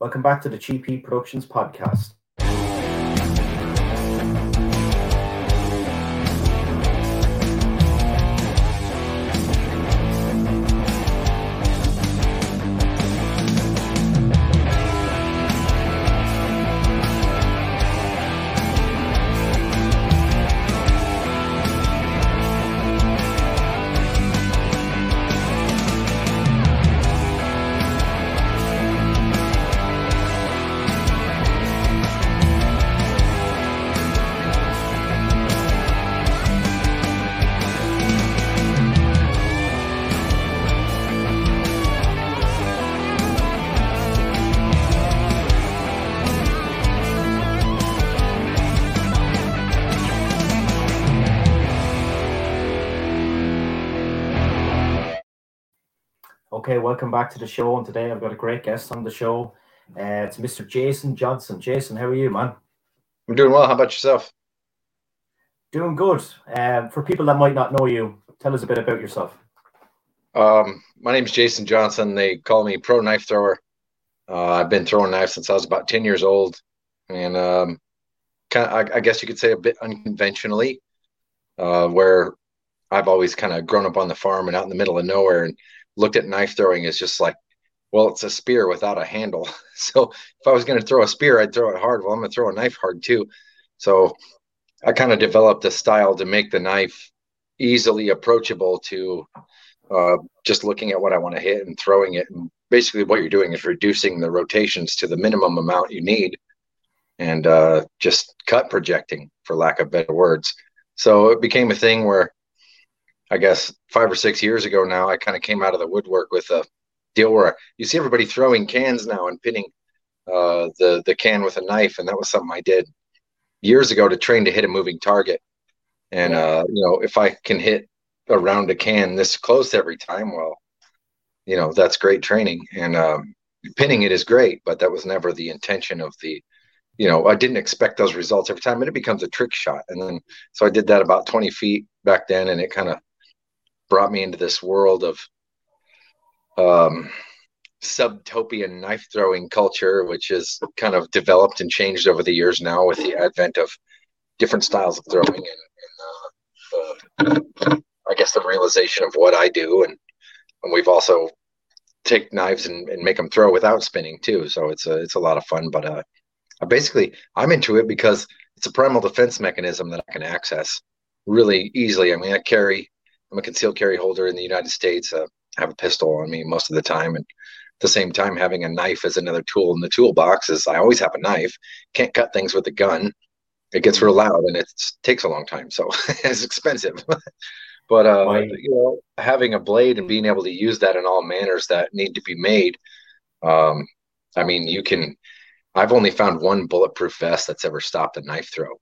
Welcome back to the Heat Productions podcast. Welcome back to the show. And today I've got a great guest on the show. Uh, it's Mr. Jason Johnson. Jason, how are you, man? I'm doing well. How about yourself? Doing good. Um, for people that might not know you, tell us a bit about yourself. Um, my name's Jason Johnson. They call me Pro Knife Thrower. Uh, I've been throwing knives since I was about 10 years old. And um, kind of, I, I, guess you could say a bit unconventionally, uh, where I've always kind of grown up on the farm and out in the middle of nowhere. And looked at knife throwing as just like, well, it's a spear without a handle. So if I was going to throw a spear, I'd throw it hard. Well, I'm going to throw a knife hard too. So I kind of developed a style to make the knife easily approachable to uh, just looking at what I want to hit and throwing it. And basically, what you're doing is reducing the rotations to the minimum amount you need and uh, just cut projecting, for lack of better words. So it became a thing where I guess five or six years ago now, I kind of came out of the woodwork with a deal where you see everybody throwing cans now and pinning uh, the the can with a knife, and that was something I did years ago to train to hit a moving target. And uh, you know, if I can hit around a can this close every time, well, you know, that's great training. And um, pinning it is great, but that was never the intention of the you know, I didn't expect those results every time, and it becomes a trick shot. And then, so I did that about 20 feet back then, and it kind of brought me into this world of um, subtopian knife throwing culture, which has kind of developed and changed over the years now with the advent of different styles of throwing and, and uh, I guess the realization of what I do. And, and we've also take knives and, and, make them throw without spinning too. So it's a, it's a lot of fun, but, uh, basically I'm into it because it's a primal defense mechanism that I can access really easily. I mean, I carry I'm a concealed carry holder in the United States. Uh, I have a pistol on me most of the time, and at the same time, having a knife as another tool in the toolbox is I always have a knife. Can't cut things with a gun. It gets real loud and it takes a long time, so it's expensive. but uh, you know, having a blade and being able to use that in all manners that need to be made. Um, I mean, you can. I've only found one bulletproof vest that's ever stopped a knife throw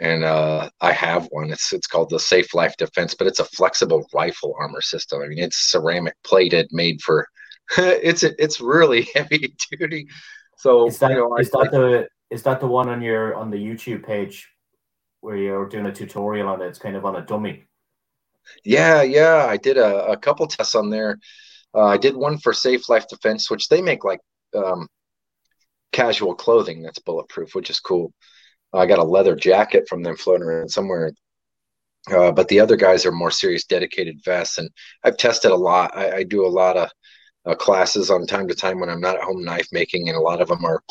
and uh, I have one. It's it's called the Safe Life Defense, but it's a flexible rifle armor system. I mean, it's ceramic plated, made for. it's it's really heavy duty. So is that, you know, is that the is that the one on your on the YouTube page where you're doing a tutorial on it? It's kind of on a dummy. Yeah, yeah, I did a, a couple tests on there. Uh, I did one for Safe Life Defense, which they make like um, casual clothing that's bulletproof, which is cool. I got a leather jacket from them floating around somewhere. Uh, but the other guys are more serious, dedicated vests. And I've tested a lot. I, I do a lot of uh, classes on time to time when I'm not at home knife making, and a lot of them are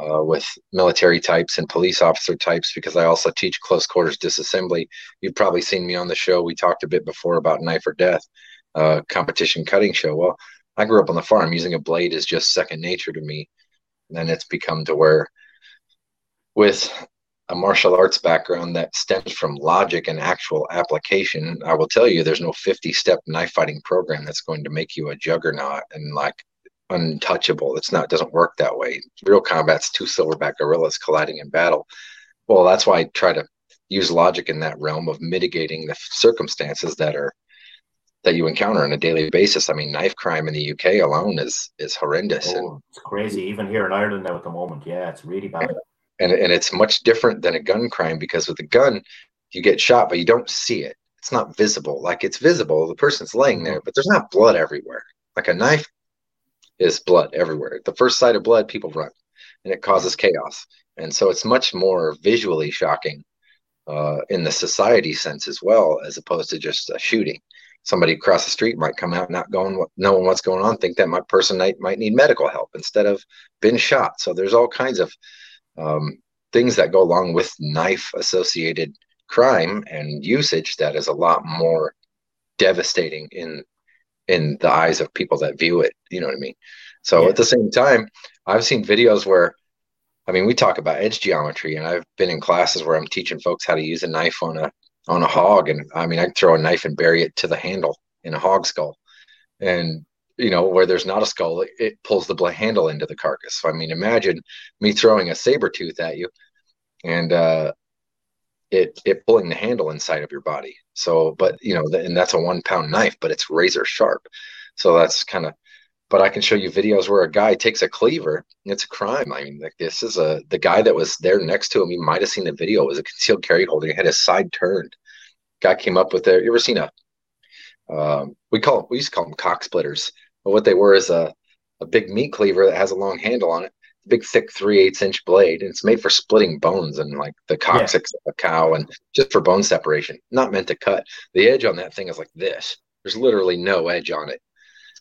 uh, with military types and police officer types because I also teach close quarters disassembly. You've probably seen me on the show. We talked a bit before about knife or death uh, competition cutting show. Well, I grew up on the farm. Using a blade is just second nature to me. And then it's become to where with a martial arts background that stems from logic and actual application, I will tell you there's no 50 step knife fighting program that's going to make you a juggernaut and like untouchable. It's not, it doesn't work that way. Real combat's two silverback gorillas colliding in battle. Well, that's why I try to use logic in that realm of mitigating the circumstances that are that you encounter on a daily basis. I mean, knife crime in the UK alone is is horrendous. Oh, and, it's crazy. Even here in Ireland now at the moment, yeah, it's really bad and and it's much different than a gun crime because with a gun you get shot but you don't see it it's not visible like it's visible the person's laying there but there's not blood everywhere like a knife is blood everywhere. The first sight of blood, people run, and it causes chaos. And so it's much more visually shocking uh, in the society sense as well, as opposed to just a shooting. Somebody across the street might come out not going, knowing what's going on, think that my person might, might need medical help instead of been shot. So there's all kinds of um, things that go along with knife associated crime and usage that is a lot more devastating in in the eyes of people that view it you know what i mean so yeah. at the same time i've seen videos where i mean we talk about edge geometry and i've been in classes where i'm teaching folks how to use a knife on a on a hog and i mean i throw a knife and bury it to the handle in a hog skull and you know where there's not a skull it, it pulls the handle into the carcass so i mean imagine me throwing a saber tooth at you and uh it it pulling the handle inside of your body. So, but you know, and that's a one pound knife, but it's razor sharp. So that's kind of. But I can show you videos where a guy takes a cleaver. It's a crime. I mean, like this is a the guy that was there next to him. You might have seen the video. It was a concealed carry holder. He had his side turned. Guy came up with there. You ever seen a? Um, we call we used to call them cock splitters, but what they were is a a big meat cleaver that has a long handle on it. Big thick three eighths inch blade and it's made for splitting bones and like the coccyx yeah. of a cow and just for bone separation. Not meant to cut. The edge on that thing is like this. There's literally no edge on it.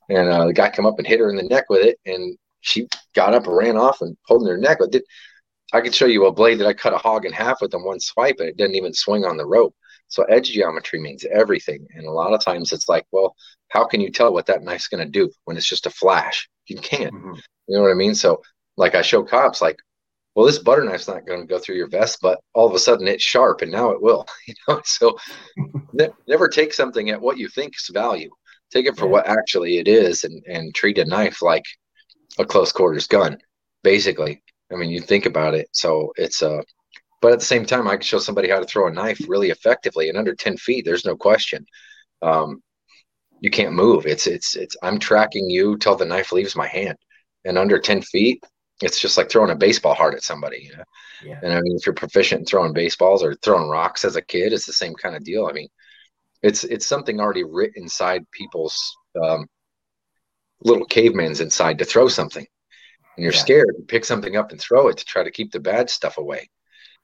And uh, the guy come up and hit her in the neck with it and she got up and ran off and holding her neck. With it i could show you a blade that i cut a hog in half with in one swipe and it didn't even swing on the rope so edge geometry means everything and a lot of times it's like well how can you tell what that knife's going to do when it's just a flash you can't mm-hmm. you know what i mean so like I show cops, like, well, this butter knife's not going to go through your vest, but all of a sudden it's sharp, and now it will. You know, so ne- never take something at what you think is value. Take it for yeah. what actually it is, and and treat a knife like a close quarters gun, basically. I mean, you think about it. So it's a, uh, but at the same time, I can show somebody how to throw a knife really effectively and under ten feet. There's no question. Um, you can't move. It's it's it's. I'm tracking you till the knife leaves my hand, and under ten feet, it's just like throwing a baseball hard at somebody, you know. Yeah. And I mean, if you're proficient in throwing baseballs or throwing rocks as a kid, it's the same kind of deal. I mean, it's it's something already written inside people's um, little cavemans inside to throw something, and you're yeah. scared to pick something up and throw it to try to keep the bad stuff away.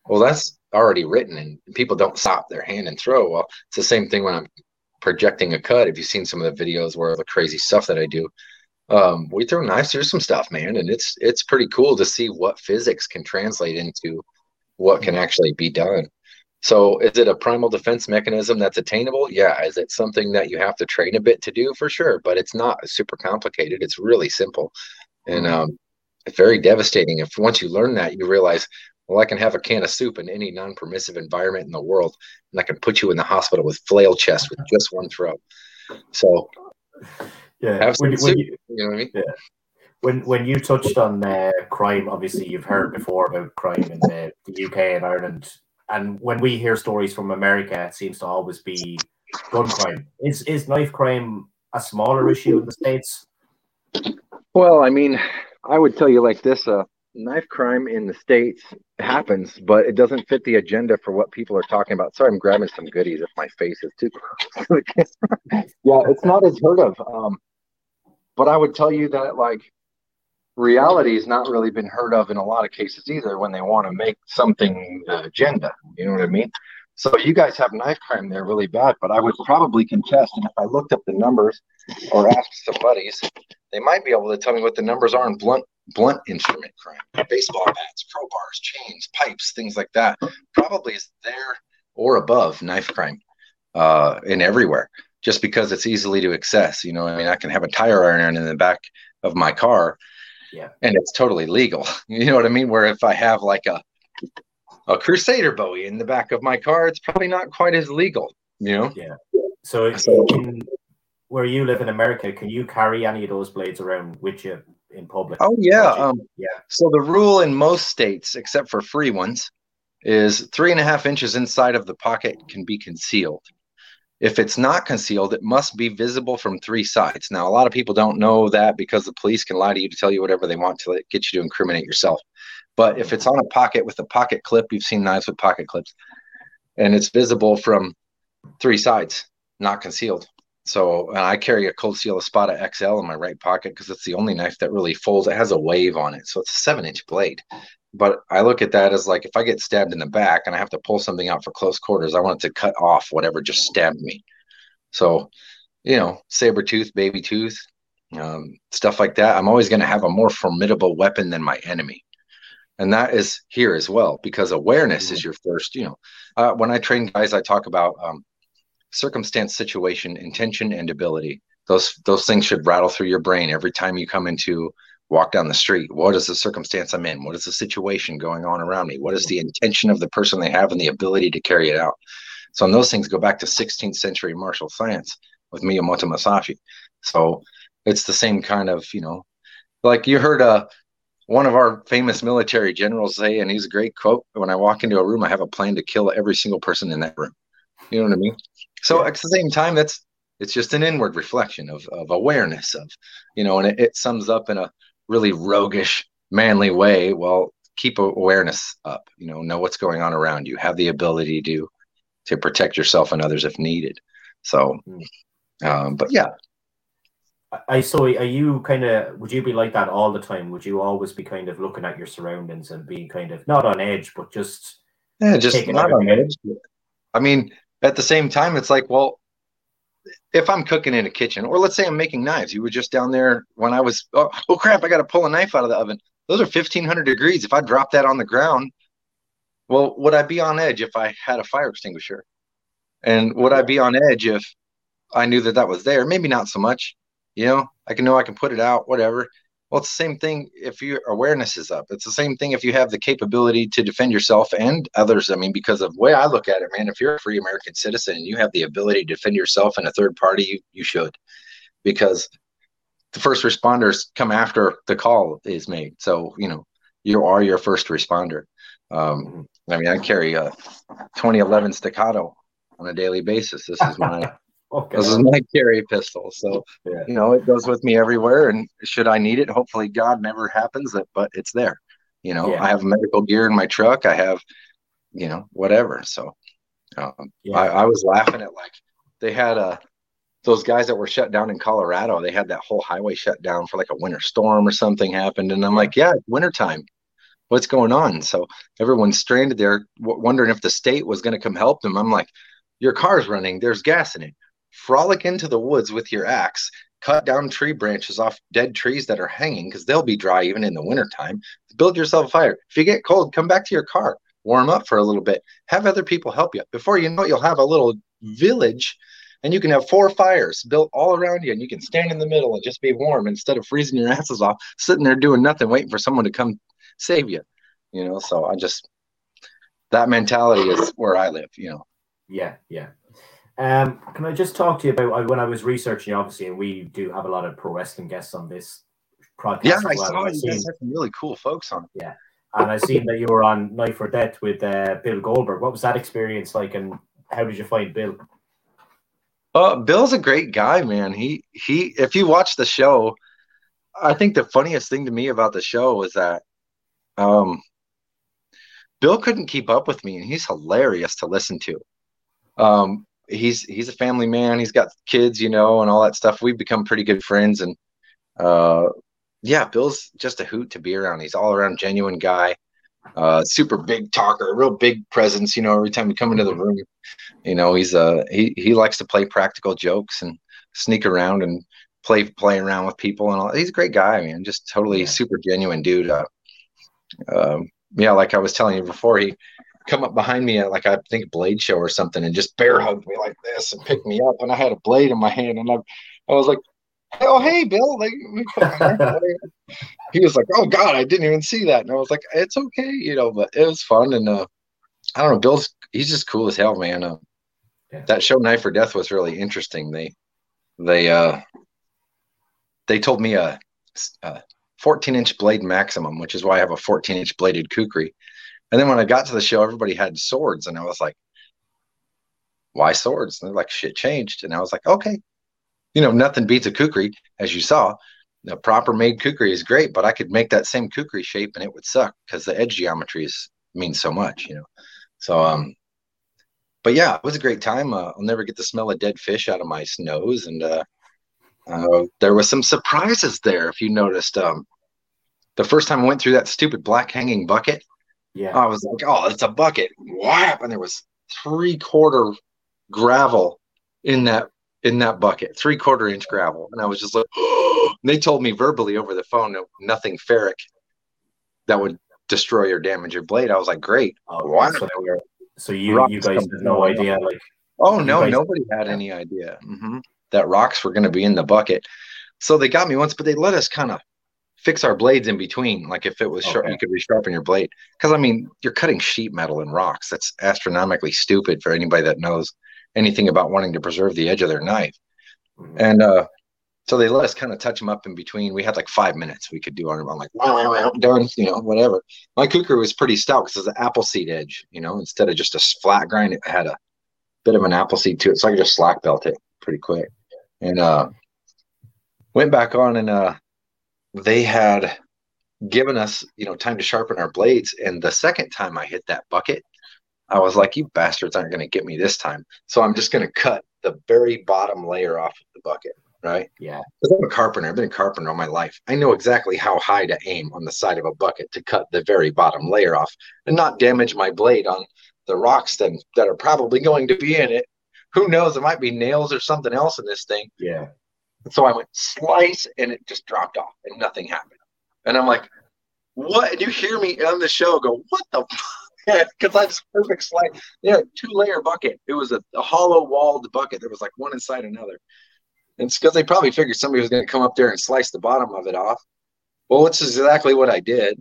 Well, that's already written, and people don't stop their hand and throw. Well, it's the same thing when I'm projecting a cut. If you've seen some of the videos where the crazy stuff that I do, um, we throw knives through some stuff, man, and it's it's pretty cool to see what physics can translate into what can actually be done. So, is it a primal defense mechanism that's attainable? Yeah. Is it something that you have to train a bit to do? For sure, but it's not super complicated. It's really simple, and um, it's very devastating. If once you learn that, you realize, well, I can have a can of soup in any non-permissive environment in the world, and I can put you in the hospital with flail chest with just one throw. So yeah. When, when you, you, know what I mean? Yeah. When when you touched on uh, crime, obviously you've heard before about crime in the, the UK and Ireland, and when we hear stories from America, it seems to always be gun crime. Is is knife crime a smaller issue in the states? Well, I mean, I would tell you like this: uh, knife crime in the states happens, but it doesn't fit the agenda for what people are talking about. Sorry, I'm grabbing some goodies if my face is too close. yeah, it's not as heard of. Um, but I would tell you that like reality has not really been heard of in a lot of cases either when they want to make something the agenda. You know what I mean? So you guys have knife crime there really bad, but I would probably contest. And if I looked up the numbers or asked some buddies, they might be able to tell me what the numbers are in blunt blunt instrument crime, baseball bats, crowbars, chains, pipes, things like that. Probably is there or above knife crime uh, in everywhere just because it's easily to access. You know, I mean, I can have a tire iron in the back of my car, yeah, and it's totally legal. You know what I mean? Where if I have like a a Crusader Bowie in the back of my car, it's probably not quite as legal. You know? Yeah. So, so in, where you live in America, can you carry any of those blades around with you in public? Oh yeah, um, yeah. So the rule in most states, except for free ones, is three and a half inches inside of the pocket can be concealed. If it's not concealed, it must be visible from three sides. Now, a lot of people don't know that because the police can lie to you to tell you whatever they want to get you to incriminate yourself. But if it's on a pocket with a pocket clip, you've seen knives with pocket clips, and it's visible from three sides, not concealed, so I carry a Cold Steel Espada XL in my right pocket because it's the only knife that really folds. It has a wave on it, so it's a seven inch blade. But I look at that as like if I get stabbed in the back and I have to pull something out for close quarters, I want it to cut off whatever just stabbed me. So, you know, saber tooth, baby tooth, um, stuff like that. I'm always going to have a more formidable weapon than my enemy. And that is here as well because awareness mm-hmm. is your first, you know. Uh, when I train guys, I talk about um, circumstance, situation, intention, and ability. Those those things should rattle through your brain every time you come into walk down the street. What is the circumstance I'm in? What is the situation going on around me? What is the intention of the person they have and the ability to carry it out? So, and those things go back to 16th century martial science with Miyamoto Musashi. So, it's the same kind of, you know, like you heard uh, one of our famous military generals say, and he's a great quote when I walk into a room, I have a plan to kill every single person in that room. You know what I mean? So yeah. at the same time, that's it's just an inward reflection of, of awareness of, you know, and it, it sums up in a really roguish, manly way. Well, keep awareness up, you know, know what's going on around you, have the ability to to protect yourself and others if needed. So hmm. um, but yeah. I so are you kind of would you be like that all the time? Would you always be kind of looking at your surroundings and being kind of not on edge, but just yeah, just not on edge. I mean, at the same time, it's like, well, if I'm cooking in a kitchen, or let's say I'm making knives, you were just down there when I was, oh, oh crap, I got to pull a knife out of the oven. Those are 1500 degrees. If I drop that on the ground, well, would I be on edge if I had a fire extinguisher? And would I be on edge if I knew that that was there? Maybe not so much. You know, I can know I can put it out, whatever. Well, it's the same thing if your awareness is up. It's the same thing if you have the capability to defend yourself and others. I mean, because of the way I look at it, man, if you're a free American citizen and you have the ability to defend yourself and a third party, you, you should. Because the first responders come after the call is made. So, you know, you are your first responder. Um, I mean, I carry a 2011 staccato on a daily basis. This is my Okay. This is my carry pistol. So, yeah. you know, it goes with me everywhere. And should I need it, hopefully God never happens that, but it's there. You know, yeah. I have medical gear in my truck. I have, you know, whatever. So um, yeah. I, I, was laughing at like they had a, uh, those guys that were shut down in Colorado, they had that whole highway shut down for like a winter storm or something happened. And I'm like, yeah, wintertime. What's going on? So everyone's stranded there, w- wondering if the state was going to come help them. I'm like, your car's running. There's gas in it frolic into the woods with your axe, cut down tree branches off dead trees that are hanging because they'll be dry even in the wintertime. Build yourself a fire. If you get cold, come back to your car, warm up for a little bit, have other people help you. Before you know it, you'll have a little village and you can have four fires built all around you and you can stand in the middle and just be warm instead of freezing your asses off, sitting there doing nothing, waiting for someone to come save you. You know, so I just that mentality is where I live, you know. Yeah, yeah. Um, can I just talk to you about when I was researching, obviously, and we do have a lot of pro wrestling guests on this podcast. Yeah, I well. saw you guys have some really cool folks on. Yeah, and I seen that you were on Knife or Death with uh, Bill Goldberg. What was that experience like, and how did you find Bill? Uh, Bill's a great guy, man. He he. If you watch the show, I think the funniest thing to me about the show was that, um, Bill couldn't keep up with me, and he's hilarious to listen to. Um, he's he's a family man. He's got kids, you know, and all that stuff. We've become pretty good friends, and uh, yeah, Bill's just a hoot to be around. He's all around genuine guy, uh, super big talker, real big presence. You know, every time we come into the room, you know, he's uh he he likes to play practical jokes and sneak around and play play around with people and all. He's a great guy, man. Just totally yeah. super genuine dude. Uh, um, yeah, like I was telling you before, he come up behind me at like I think Blade Show or something and just bear hugged me like this and picked me up and I had a blade in my hand and I, I was like, oh hey Bill, like he was like, oh God, I didn't even see that and I was like, it's okay, you know, but it was fun and uh, I don't know, Bill's he's just cool as hell, man. Uh, yeah. That show Knife or Death was really interesting. They they uh they told me a, a 14 inch blade maximum, which is why I have a 14 inch bladed kukri and then when I got to the show, everybody had swords, and I was like, "Why swords?" And they're like, "Shit changed." And I was like, "Okay, you know, nothing beats a kukri, as you saw. The proper made kukri is great, but I could make that same kukri shape, and it would suck because the edge geometry is means so much, you know." So, um, but yeah, it was a great time. Uh, I'll never get the smell of dead fish out of my nose, and uh, uh, there was some surprises there. If you noticed, um, the first time I went through that stupid black hanging bucket, yeah, I was like, "Oh, it's a bucket!" Whap, and there was three quarter gravel in that in that bucket, three quarter inch gravel, and I was just like, oh. they told me verbally over the phone, nothing ferric that would destroy or damage your blade. I was like, great. Oh, wow. So, so you you guys had no idea, like. Oh no, guys- nobody had any idea mm-hmm. that rocks were going to be in the bucket. So they got me once, but they let us kind of fix our blades in between. Like if it was okay. sharp, you could resharpen your blade. Because I mean, you're cutting sheet metal and rocks. That's astronomically stupid for anybody that knows anything about wanting to preserve the edge of their knife. Mm-hmm. And uh, so they let us kind of touch them up in between. We had like five minutes we could do on them. I'm like, wow, wow, wow, done, you know, whatever. My kukri was pretty stout because it's an apple seed edge, you know, instead of just a flat grind, it had a bit of an apple seed to it. So I could just slack belt it pretty quick. And uh, went back on and uh, they had given us, you know, time to sharpen our blades. And the second time I hit that bucket, I was like, you bastards aren't going to get me this time. So I'm just going to cut the very bottom layer off of the bucket. Right. Yeah. Because I'm a carpenter. I've been a carpenter all my life. I know exactly how high to aim on the side of a bucket to cut the very bottom layer off and not damage my blade on the rocks that, that are probably going to be in it. Who knows? It might be nails or something else in this thing. Yeah. So I went slice and it just dropped off and nothing happened. And I'm like, what? And you hear me on the show go, what the because I just perfect slide. Yeah, two layer bucket. It was a, a hollow walled bucket. There was like one inside another. And it's because they probably figured somebody was going to come up there and slice the bottom of it off. Well, it's exactly what I did.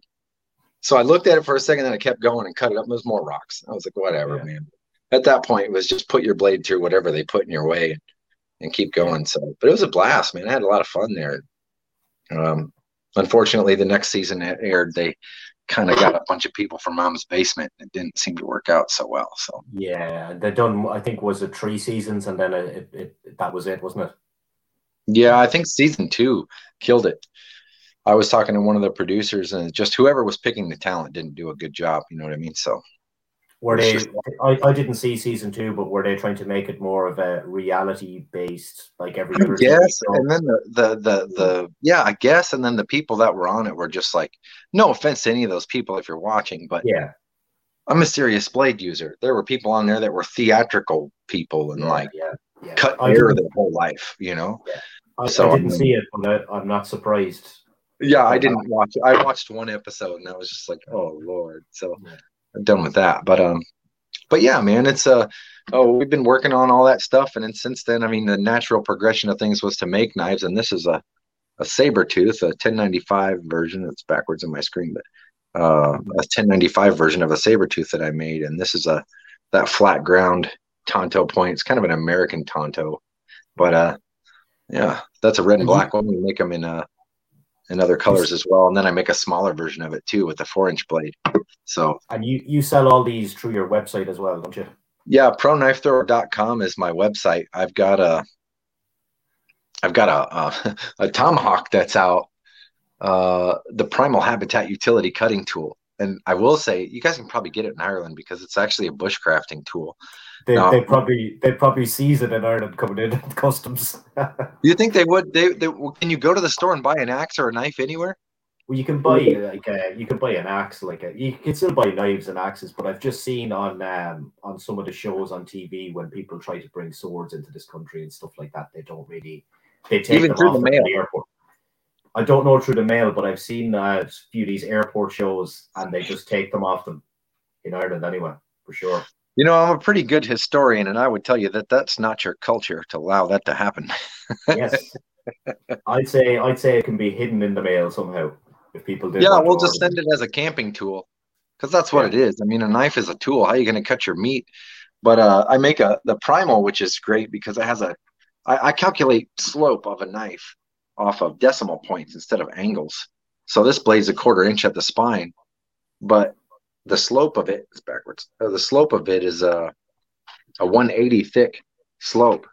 So I looked at it for a second, then I kept going and cut it up. Was more rocks. I was like, whatever, yeah. man. At that point, it was just put your blade through whatever they put in your way and keep going. So, but it was a blast, man. I had a lot of fun there. Um, unfortunately, the next season aired, they kind of got a bunch of people from mom's basement. And it didn't seem to work out so well. So yeah, they done. I think was it three seasons, and then it, it, it that was it, wasn't it? Yeah, I think season two killed it. I was talking to one of the producers, and just whoever was picking the talent didn't do a good job. You know what I mean? So were they? I, I didn't see season two, but were they trying to make it more of a reality based, like every? I guess, and then the, the the the yeah, I guess, and then the people that were on it were just like, no offense to any of those people if you're watching, but yeah, I'm a serious blade user. There were people on there that were theatrical people and yeah, like yeah, yeah. cut hair their whole life, you know. Yeah. I, so I didn't I mean, see it, but I, I'm not surprised. Yeah, I didn't uh, watch it. I watched one episode and I was just like, oh lord. So. Yeah I'm done with that. But um, but yeah, man, it's uh oh we've been working on all that stuff, and then since then, I mean, the natural progression of things was to make knives, and this is a a saber tooth, a 1095 version. It's backwards in my screen, but uh, a 1095 version of a saber tooth that I made, and this is a that flat ground Tanto point. It's kind of an American Tanto, but uh, yeah, that's a red and black one. We make them in uh in other colors as well. And then I make a smaller version of it too with a four inch blade. So and you you sell all these through your website as well, don't you? Yeah, proknifethrower.com is my website. I've got a I've got a a, a tomahawk that's out, uh, the Primal Habitat Utility Cutting Tool. And I will say, you guys can probably get it in Ireland because it's actually a bushcrafting tool. They, they probably they probably seize it in Ireland coming in customs. you think they would? They, they can you go to the store and buy an axe or a knife anywhere? Well, you can buy like a, you can buy an axe, like a, you can still buy knives and axes. But I've just seen on um, on some of the shows on TV when people try to bring swords into this country and stuff like that, they don't really they take even through the mail. The airport. I don't know through the mail, but I've seen uh, a few of these airport shows and they just take them off them in Ireland anyway, for sure. You know, I'm a pretty good historian, and I would tell you that that's not your culture to allow that to happen. yes, I'd say I'd say it can be hidden in the mail somehow if people do. Yeah, we'll just send it as a camping tool because that's what yeah. it is. I mean, a knife is a tool. How are you going to cut your meat? But uh, I make a the primal, which is great because it has a. I, I calculate slope of a knife off of decimal points instead of angles. So this blade's a quarter inch at the spine, but the slope of it is backwards. Uh, the slope of it is a a 180 thick slope.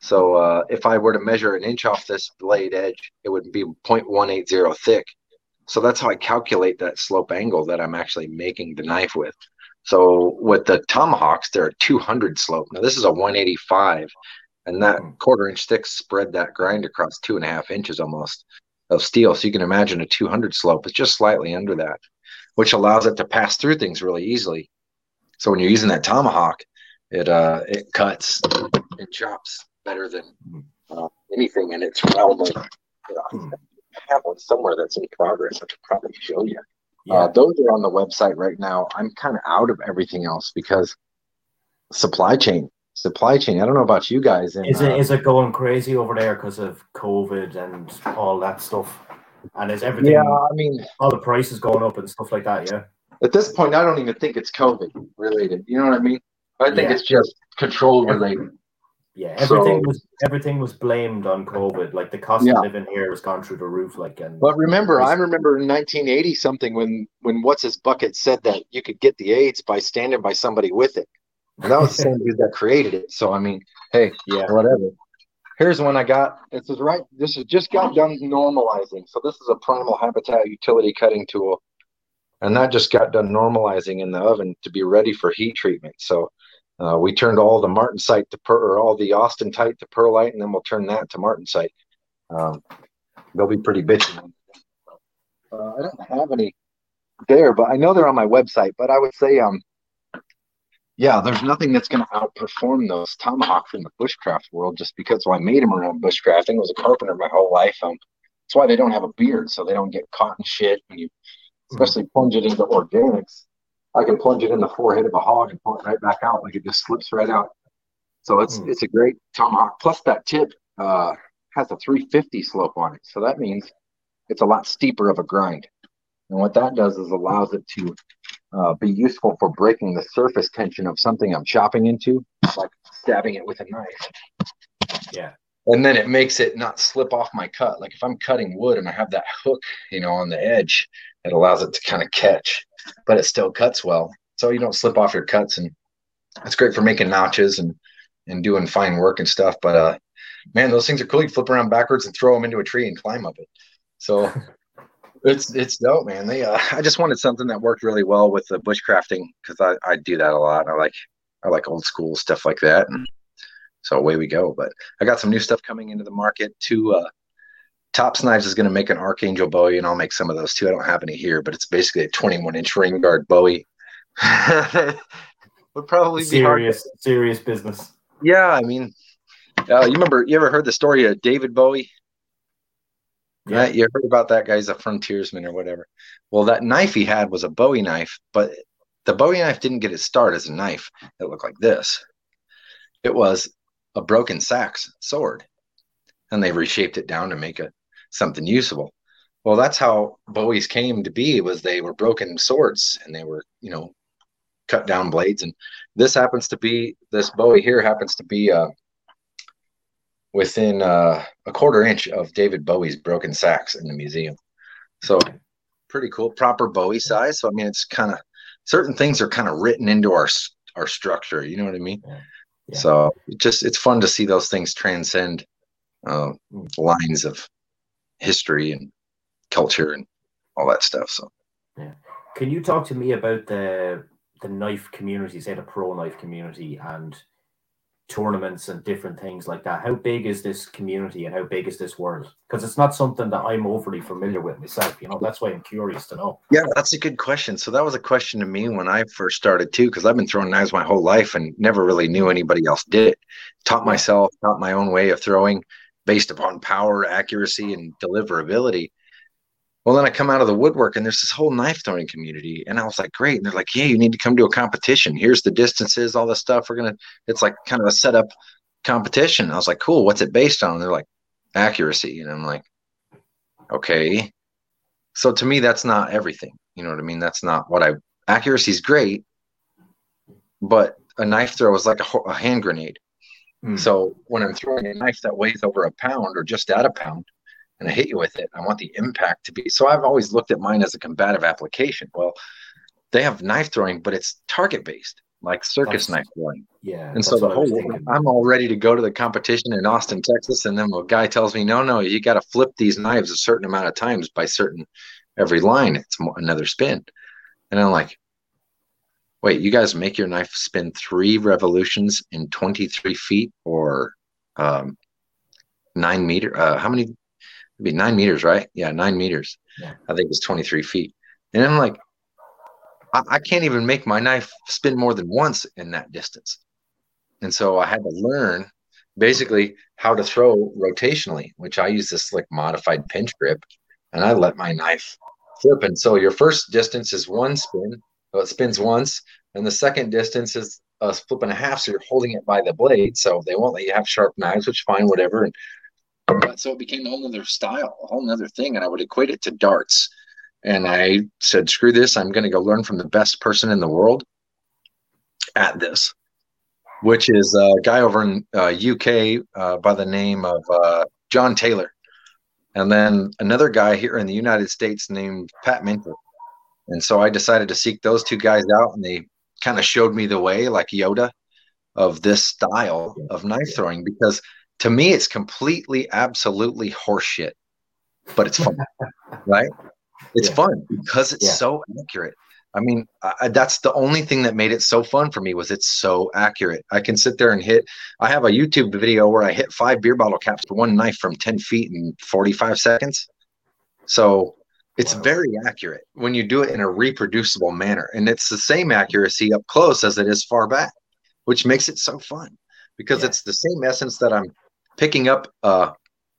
So uh, if I were to measure an inch off this blade edge, it would be 0.180 thick. So that's how I calculate that slope angle that I'm actually making the knife with. So with the tomahawks, they're a 200 slope. Now this is a 185, and that hmm. quarter inch thick spread that grind across two and a half inches almost of steel. So you can imagine a 200 slope is just slightly under that, which allows it to pass through things really easily. So when you're using that tomahawk, it uh it cuts and chops better than uh, anything in its realm of. You know, hmm. I have one somewhere that's in progress. I could probably show you. Yeah. Uh, those are on the website right now. I'm kind of out of everything else because supply chain, supply chain. I don't know about you guys. is it uh, is it going crazy over there because of COVID and all that stuff? And is everything? Yeah, I mean, all the prices going up and stuff like that. Yeah. At this point, I don't even think it's COVID related. You know what I mean? I think yeah. it's just control related. Yeah, everything so, was everything was blamed on COVID. Like the cost yeah. of living here has gone through the roof. Like, and but remember, I remember in 1980 something when when what's his bucket said that you could get the AIDS by standing by somebody with it. And that was the same dude that created it. So I mean, hey, yeah, whatever. Here's one I got. This is right. This is just got done normalizing. So this is a primal habitat utility cutting tool, and that just got done normalizing in the oven to be ready for heat treatment. So uh, we turned all the martensite to per or all the austenite to pearlite, and then we'll turn that to martensite. Um, they'll be pretty bitchy. Uh, I don't have any there, but I know they're on my website. But I would say, um, yeah, there's nothing that's going to outperform those tomahawks in the bushcraft world, just because well, I made them around bushcrafting. I was a carpenter my whole life. Um, that's why they don't have a beard, so they don't get caught in shit when you, especially plunge it into organics. I can plunge it in the forehead of a hog and pull it right back out. Like it just slips right out. So it's mm. it's a great tomahawk. Plus that tip uh, has a 350 slope on it. So that means it's a lot steeper of a grind. And what that does is allows it to uh, be useful for breaking the surface tension of something I'm chopping into, like stabbing it with a knife. Yeah. And then it makes it not slip off my cut. Like if I'm cutting wood and I have that hook, you know, on the edge, it allows it to kind of catch but it still cuts well. So you don't slip off your cuts, and it's great for making notches and and doing fine work and stuff. But uh, man, those things are cool. You flip around backwards and throw them into a tree and climb up it. So it's it's dope, man. They uh, I just wanted something that worked really well with the bushcrafting because I I do that a lot. I like I like old school stuff like that, and so away we go. But I got some new stuff coming into the market. too. uh, Tops Knives is going to make an Archangel Bowie, and I'll make some of those too. I don't have any here, but it's basically a 21 inch ring guard Bowie. Would probably serious, serious business. Yeah, I mean, uh, you remember? You ever heard the story of David Bowie? Yeah, you heard about that guy's a frontiersman or whatever. Well, that knife he had was a Bowie knife, but the Bowie knife didn't get its start as a knife. It looked like this. It was a broken sax sword, and they reshaped it down to make a something usable. Well, that's how Bowies came to be. Was they were broken swords and they were, you know, cut down blades. And this happens to be this Bowie here happens to be uh, within uh, a quarter inch of David Bowie's broken sax in the museum. So pretty cool, proper Bowie size. So I mean, it's kind of certain things are kind of written into our our structure. You know what I mean? Yeah. Yeah. So it just it's fun to see those things transcend uh, lines of history and culture and all that stuff. So, yeah. Can you talk to me about the the knife community, say the pro knife community, and tournaments and different things like that? How big is this community and how big is this world? Because it's not something that I'm overly familiar with myself. You know, that's why I'm curious to know. Yeah, that's a good question. So that was a question to me when I first started too, because I've been throwing knives my whole life and never really knew anybody else did it. Taught myself, taught my own way of throwing based upon power, accuracy, and deliverability. Well, then I come out of the woodwork and there's this whole knife throwing community. And I was like, great. And they're like, yeah, you need to come to a competition. Here's the distances, all this stuff. We're going to, it's like kind of a setup competition. I was like, cool. What's it based on? And they're like, accuracy. And I'm like, okay. So to me, that's not everything. You know what I mean? That's not what I, accuracy is great, but a knife throw is like a, a hand grenade. Mm. So when I'm throwing a knife that weighs over a pound or just at a pound, and I hit you with it, I want the impact to be. So I've always looked at mine as a combative application. Well, they have knife throwing, but it's target based, like circus that's, knife throwing. Yeah. And so the whole I'm all ready to go to the competition in Austin, Texas, and then a guy tells me, no, no, you got to flip these knives a certain amount of times by certain every line. It's another spin, and I'm like, wait, you guys make your knife spin three revolutions in 23 feet or um, nine meter? Uh, how many? Be nine meters, right? Yeah, nine meters. Yeah. I think it's 23 feet. And I'm like, I, I can't even make my knife spin more than once in that distance. And so I had to learn basically how to throw rotationally, which I use this like modified pinch grip, and I let my knife flip. And so your first distance is one spin, so it spins once, and the second distance is a flip and a half. So you're holding it by the blade, so they won't let you have sharp knives, which fine, whatever. And so it became a whole other style, a whole other thing, and I would equate it to darts. And I said, screw this, I'm going to go learn from the best person in the world at this, which is a guy over in uh, UK uh, by the name of uh, John Taylor. And then another guy here in the United States named Pat Minter. And so I decided to seek those two guys out, and they kind of showed me the way, like Yoda, of this style of knife throwing. Because to me, it's completely, absolutely horseshit, but it's fun, right? It's yeah. fun because it's yeah. so accurate. I mean, I, that's the only thing that made it so fun for me was it's so accurate. I can sit there and hit. I have a YouTube video where I hit five beer bottle caps with one knife from ten feet in forty-five seconds. So it's wow. very accurate when you do it in a reproducible manner, and it's the same accuracy up close as it is far back, which makes it so fun because yeah. it's the same essence that I'm picking up a,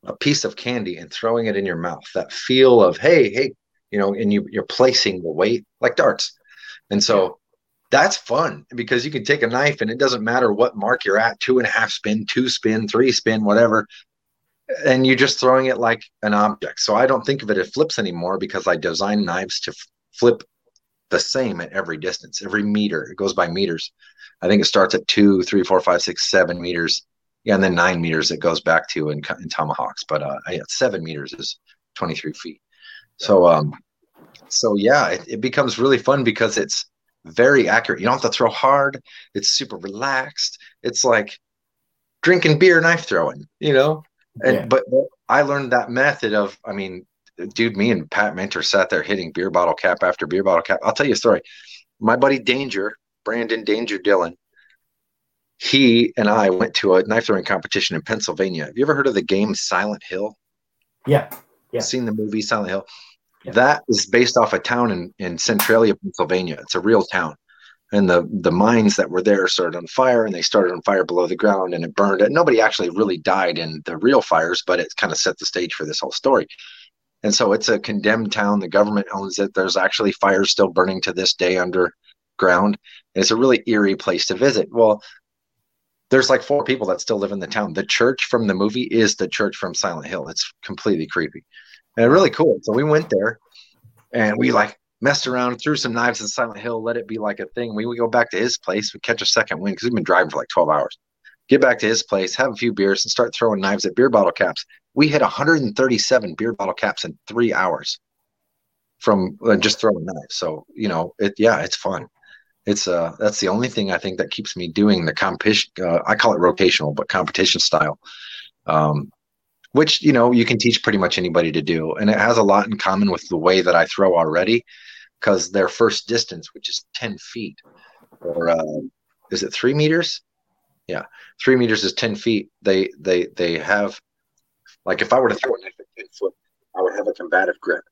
a piece of candy and throwing it in your mouth. That feel of hey, hey, you know, and you you're placing the weight like darts. And so that's fun because you can take a knife and it doesn't matter what mark you're at, two and a half spin, two spin, three spin, whatever. And you're just throwing it like an object. So I don't think of it as flips anymore because I design knives to f- flip the same at every distance, every meter. It goes by meters. I think it starts at two, three, four, five, six, seven meters. Yeah, and then nine meters it goes back to in, in tomahawks. But uh, seven meters is 23 feet. So um, so yeah, it, it becomes really fun because it's very accurate. You don't have to throw hard. It's super relaxed. It's like drinking beer, knife throwing, you know. And yeah. but, but I learned that method of, I mean, dude, me and Pat Mentor sat there hitting beer bottle cap after beer bottle cap. I'll tell you a story. My buddy Danger, Brandon Danger Dillon, he and I went to a knife throwing competition in Pennsylvania. Have you ever heard of the game Silent Hill? Yeah. Yeah. Seen the movie Silent Hill? Yeah. That is based off a town in, in Centralia, Pennsylvania. It's a real town. And the, the mines that were there started on fire and they started on fire below the ground and it burned. And nobody actually really died in the real fires, but it kind of set the stage for this whole story. And so it's a condemned town. The government owns it. There's actually fires still burning to this day underground. And It's a really eerie place to visit. Well, there's like four people that still live in the town. The church from the movie is the church from Silent Hill. It's completely creepy and really cool. So we went there and we like messed around, threw some knives in Silent Hill, let it be like a thing. We, we go back to his place, we catch a second wind because we've been driving for like 12 hours. Get back to his place, have a few beers, and start throwing knives at beer bottle caps. We hit 137 beer bottle caps in three hours from uh, just throwing knives. So you know, it yeah, it's fun. It's uh that's the only thing I think that keeps me doing the competition. Uh, I call it rotational, but competition style. Um, which you know you can teach pretty much anybody to do and it has a lot in common with the way that i throw already because their first distance which is 10 feet or uh, is it three meters yeah three meters is 10 feet they they they have like if i were to throw a knife at 10 foot i would have a combative grip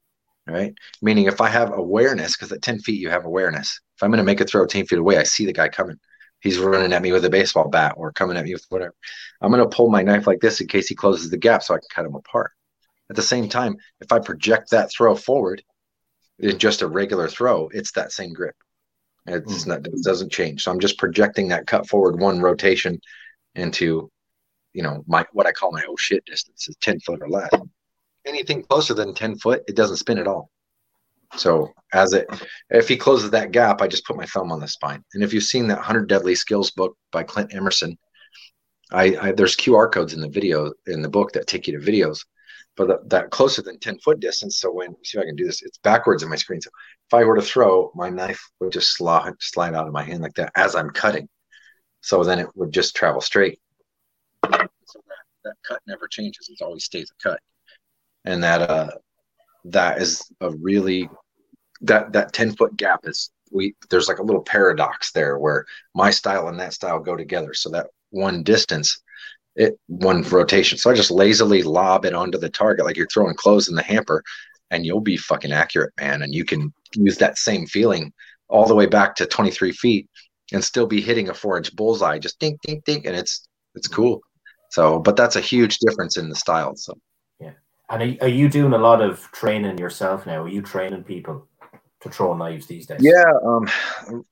right meaning if i have awareness because at 10 feet you have awareness if i'm going to make a throw 10 feet away i see the guy coming he's running at me with a baseball bat or coming at me with whatever. I'm going to pull my knife like this in case he closes the gap so I can cut him apart. At the same time, if I project that throw forward in just a regular throw, it's that same grip. It's mm. not, it doesn't change. So I'm just projecting that cut forward one rotation into, you know, my what I call my oh shit distance is 10 foot or less. Anything closer than 10 foot, it doesn't spin at all. So as it, if he closes that gap, I just put my thumb on the spine. And if you've seen that 100 Deadly Skills book by Clint Emerson, I, I there's QR codes in the video in the book that take you to videos, but the, that closer than 10 foot distance. So when see if I can do this, it's backwards in my screen. So if I were to throw, my knife would just slide slide out of my hand like that as I'm cutting. So then it would just travel straight. So that, that cut never changes. It always stays a cut. And that uh that is a really that that 10 foot gap is we there's like a little paradox there where my style and that style go together. So that one distance, it one rotation. So I just lazily lob it onto the target like you're throwing clothes in the hamper, and you'll be fucking accurate, man. And you can use that same feeling all the way back to 23 feet and still be hitting a four inch bullseye, just ding, ding, ding, and it's it's cool. So, but that's a huge difference in the style. So. And are, are you doing a lot of training yourself now? Are you training people to throw knives these days? Yeah, um,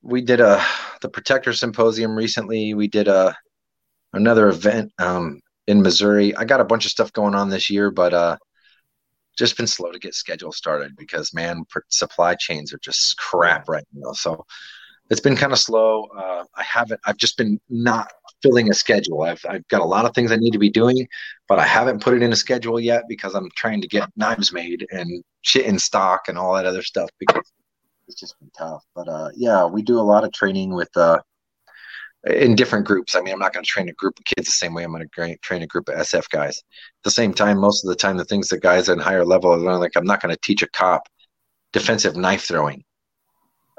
we did a the Protector Symposium recently. We did a another event um, in Missouri. I got a bunch of stuff going on this year, but uh, just been slow to get schedule started because man, supply chains are just crap right now. So it's been kind of slow. Uh, I haven't. I've just been not filling a schedule. I've I've got a lot of things I need to be doing, but I haven't put it in a schedule yet because I'm trying to get knives made and shit in stock and all that other stuff because it's just been tough. But uh, yeah, we do a lot of training with uh, in different groups. I mean, I'm not going to train a group of kids the same way I'm going to train a group of SF guys. At the same time, most of the time, the things that guys at higher level are learning, like I'm not going to teach a cop defensive knife throwing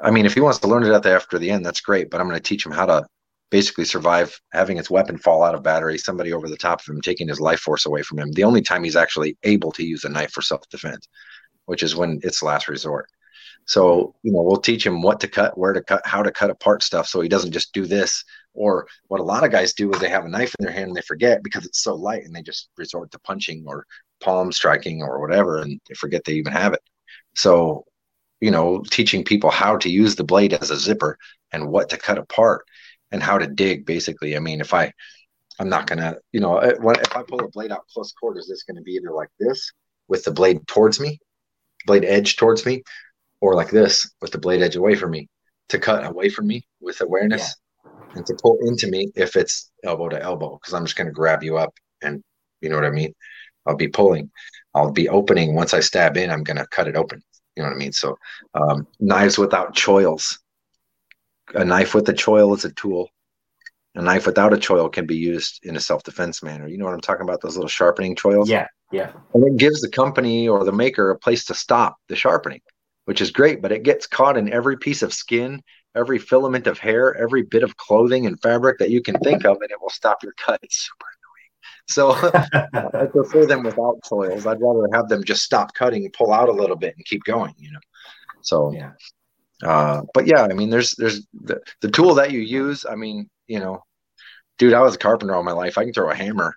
I mean, if he wants to learn it after the end, that's great. But I'm going to teach him how to basically survive having his weapon fall out of battery, somebody over the top of him taking his life force away from him. The only time he's actually able to use a knife for self defense, which is when it's last resort. So, you know, we'll teach him what to cut, where to cut, how to cut apart stuff so he doesn't just do this. Or what a lot of guys do is they have a knife in their hand and they forget because it's so light and they just resort to punching or palm striking or whatever and they forget they even have it. So you know, teaching people how to use the blade as a zipper and what to cut apart and how to dig. Basically, I mean, if I, I'm not gonna, you know, uh, if I pull a blade out close quarters, it's going to be either like this with the blade towards me, blade edge towards me, or like this with the blade edge away from me to cut away from me with awareness yeah. and to pull into me if it's elbow to elbow because I'm just going to grab you up and you know what I mean. I'll be pulling. I'll be opening once I stab in. I'm going to cut it open. You know what I mean? So um, knives without choils. A knife with a choil is a tool. A knife without a choil can be used in a self-defense manner. You know what I'm talking about? Those little sharpening choils. Yeah, yeah. And it gives the company or the maker a place to stop the sharpening, which is great. But it gets caught in every piece of skin, every filament of hair, every bit of clothing and fabric that you can think of, and it will stop your cut. It's super annoying. so I prefer them without choils. I'd rather have them just stop cutting, pull out a little bit, and keep going. You know. So yeah. Uh, but yeah, I mean, there's there's the, the tool that you use. I mean, you know, dude, I was a carpenter all my life. I can throw a hammer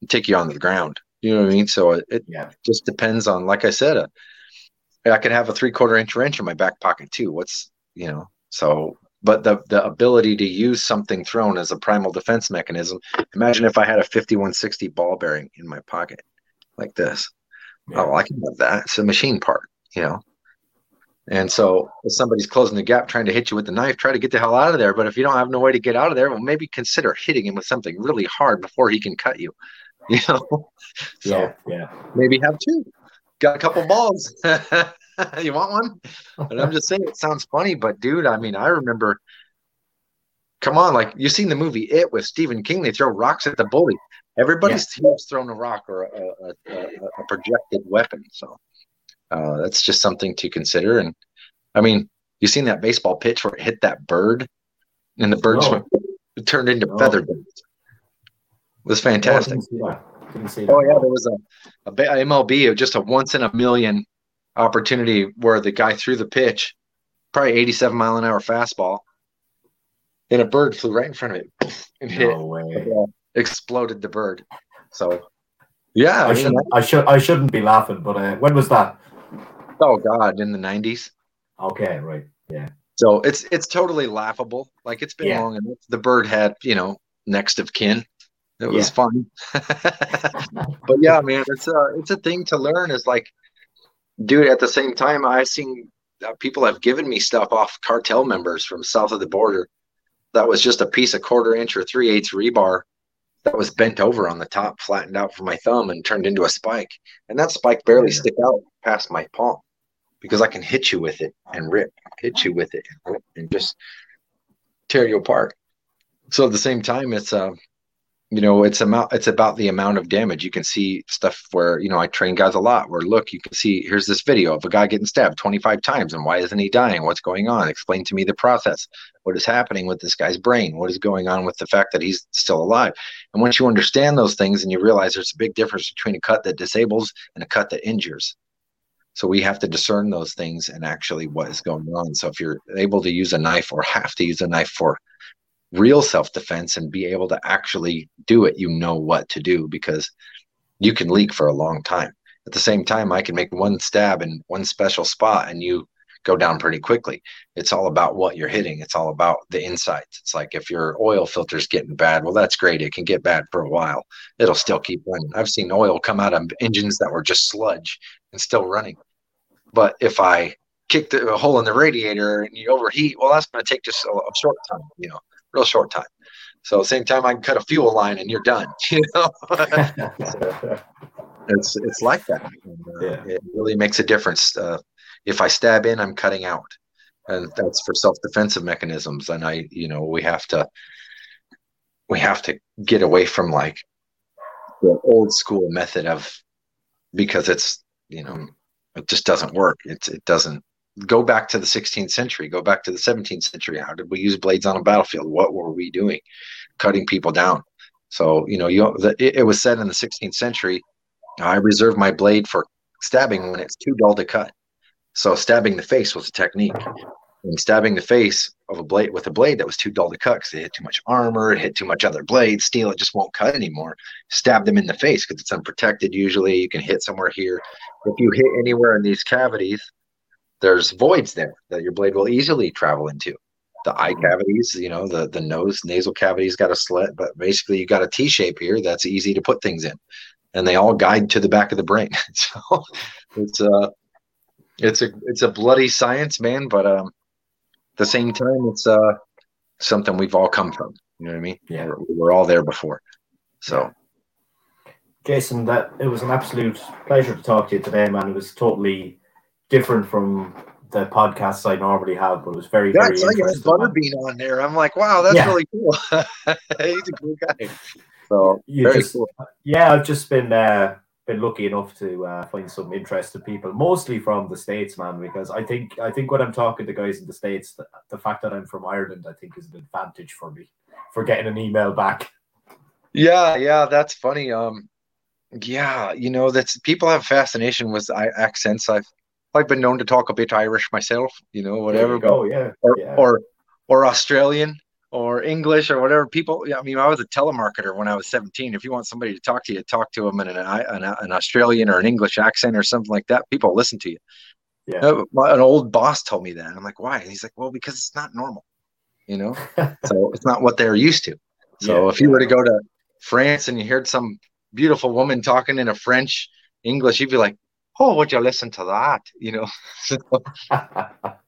and take you on the ground. You know what I mean? So it, it yeah. just depends on, like I said, uh, I could have a three quarter inch wrench in my back pocket too. What's you know? So but the the ability to use something thrown as a primal defense mechanism. Imagine if I had a 5160 ball bearing in my pocket like this. Yeah. Oh, I can have that. It's a machine part, you know. And so if somebody's closing the gap trying to hit you with the knife, try to get the hell out of there. But if you don't have no way to get out of there, well, maybe consider hitting him with something really hard before he can cut you. You know? so yeah, yeah. Maybe have two. Got a couple balls. you want one? And I'm just saying it sounds funny, but dude, I mean, I remember. Come on, like you've seen the movie It with Stephen King? They throw rocks at the bully. Everybody's yeah. thrown a rock or a, a, a, a projected weapon. So uh, that's just something to consider. And I mean, you seen that baseball pitch where it hit that bird, and the bird oh. turned into oh. feather It was fantastic. Oh, oh yeah, there was a, a MLB, just a once in a million opportunity where the guy threw the pitch, probably 87 mile an hour fastball, and a bird flew right in front of it and hit no. Uh, exploded the bird. So, yeah, I, I shouldn't. I should. I shouldn't be laughing. But uh, when was that? Oh God, in the 90s. Okay, right. Yeah. So it's it's totally laughable. Like it's been yeah. long enough. The bird had you know next of kin. It was yeah. fun. but yeah, man, it's a it's a thing to learn. Is like dude, at the same time, I've seen uh, people have given me stuff off cartel members from south of the border that was just a piece of quarter inch or three eighths rebar that was bent over on the top, flattened out for my thumb, and turned into a spike. And that spike barely yeah. stick out past my palm because I can hit you with it and rip, hit you with it and, and just tear you apart. So at the same time, it's uh, you know it's about it's about the amount of damage. You can see stuff where you know i train guys a lot where look you can see here's this video of a guy getting stabbed 25 times and why isn't he dying? What's going on? Explain to me the process. What is happening with this guy's brain? What is going on with the fact that he's still alive? And once you understand those things and you realize there's a big difference between a cut that disables and a cut that injures so we have to discern those things and actually what is going on so if you're able to use a knife or have to use a knife for real self defense and be able to actually do it, you know what to do because you can leak for a long time. At the same time, I can make one stab in one special spot and you go down pretty quickly. It's all about what you're hitting. It's all about the insights. It's like if your oil filter's getting bad, well, that's great. It can get bad for a while. It'll still keep running. I've seen oil come out of engines that were just sludge and still running. But if I kick the a hole in the radiator and you overheat, well, that's going to take just a, a short time, you know real short time. So same time I can cut a fuel line and you're done. You know, so it's it's like that. And, uh, yeah. It really makes a difference. Uh, if I stab in, I'm cutting out, and that's for self defensive mechanisms. And I, you know, we have to we have to get away from like the old school method of because it's you know it just doesn't work. It's it doesn't go back to the 16th century, go back to the 17th century. How did we use blades on a battlefield? What were we doing? Cutting people down. So, you know, you the, it, it, was said in the 16th century, I reserve my blade for stabbing when it's too dull to cut. So, stabbing the face was a technique. And stabbing the face of a blade with a blade that was too dull to cut because it hit too much armor, it hit too much other blade, steel, it just won't cut anymore. Stab them in the face because it's unprotected. Usually, you can hit somewhere here. If you hit anywhere in these cavities, there's voids there that your blade will easily travel into. The eye mm-hmm. cavities, you know, the the nose nasal cavities got a slit, but basically you got a T shape here that's easy to put things in, and they all guide to the back of the brain. so it's a uh, it's a it's a bloody science, man. But um, the same time, it's uh something we've all come from. You know what I mean? Yeah, we're, we're all there before. So. Jason, that it was an absolute pleasure to talk to you today, man. It was totally different from the podcasts I normally have, but it was very, yeah, very like interesting. Butterbean on there. I'm like, wow, that's yeah. really cool. He's a cool guy. So you just, cool. yeah, I've just been uh, been lucky enough to uh, find some interested people, mostly from the states, man. Because I think I think when I'm talking to guys in the states, the, the fact that I'm from Ireland, I think, is an advantage for me for getting an email back. Yeah, yeah, that's funny. Um, yeah, you know, that's people have fascination with accents. I've I've been known to talk a bit Irish myself, you know, whatever. Oh yeah. Or, yeah. or or Australian or English or whatever. People, I mean, I was a telemarketer when I was 17. If you want somebody to talk to you, talk to them in an, an, an Australian or an English accent or something like that. People listen to you. Yeah. Uh, an old boss told me that. I'm like, why? And he's like, well, because it's not normal, you know. so it's not what they're used to. So yeah, if you yeah. were to go to France and you heard some beautiful woman talking in a French English, you'd be like, oh, would you listen to that? You know.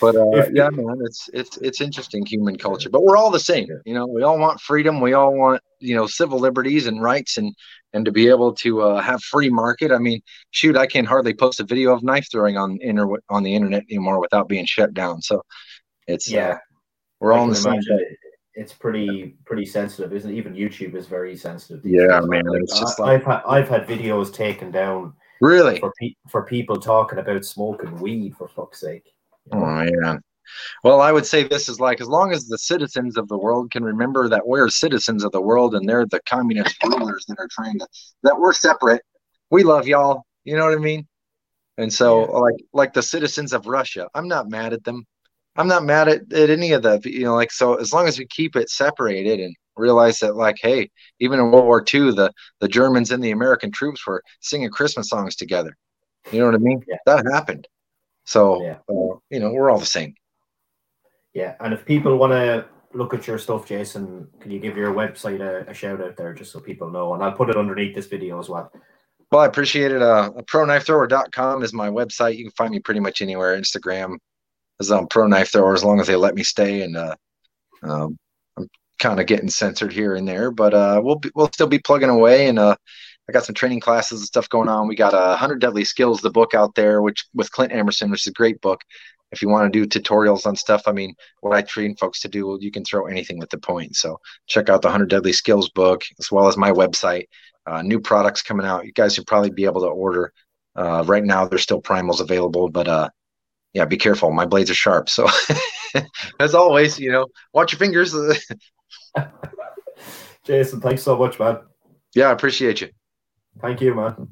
but uh, yeah, man, it's it's it's interesting human culture. But we're all the same. You know, we all want freedom. We all want you know civil liberties and rights and and to be able to uh, have free market. I mean, shoot, I can hardly post a video of knife throwing on inter- on the internet anymore without being shut down. So it's uh, yeah, uh, we're all in the same. It's pretty pretty sensitive, isn't it? Even YouTube is very sensitive. Yeah, man. It's just like, I've had I've had videos taken down Really? For, pe- for people talking about smoking weed, for fuck's sake. Oh, yeah. Well, I would say this is like as long as the citizens of the world can remember that we're citizens of the world and they're the communist rulers that are trying to that we're separate. We love y'all. You know what I mean? And so, yeah. like like the citizens of Russia, I'm not mad at them. I'm not mad at, at any of the you know like so as long as we keep it separated and realize that like hey even in world war ii the the germans and the american troops were singing christmas songs together you know what i mean yeah. that happened so yeah. uh, you know we're all the same yeah and if people want to look at your stuff jason can you give your website a, a, shout out there just so people know and i'll put it underneath this video as well well i appreciate it uh proknifethrower.com is my website you can find me pretty much anywhere instagram is on pro knife thrower as long as they let me stay and uh um, I'm kind of getting censored here and there, but uh, we'll be, we'll still be plugging away. And uh, I got some training classes and stuff going on. We got a uh, hundred deadly skills, the book out there, which with Clint Emerson, which is a great book. if you want to do tutorials on stuff, I mean, what I train folks to do, you can throw anything with the point. So check out the 100 Deadly Skills book as well as my website. Uh, new products coming out. You guys should probably be able to order. Uh, right now, there's still primals available, but uh, yeah, be careful. My blades are sharp. So, as always, you know, watch your fingers. Jason, thanks so much, man. Yeah, I appreciate you. Thank you, man.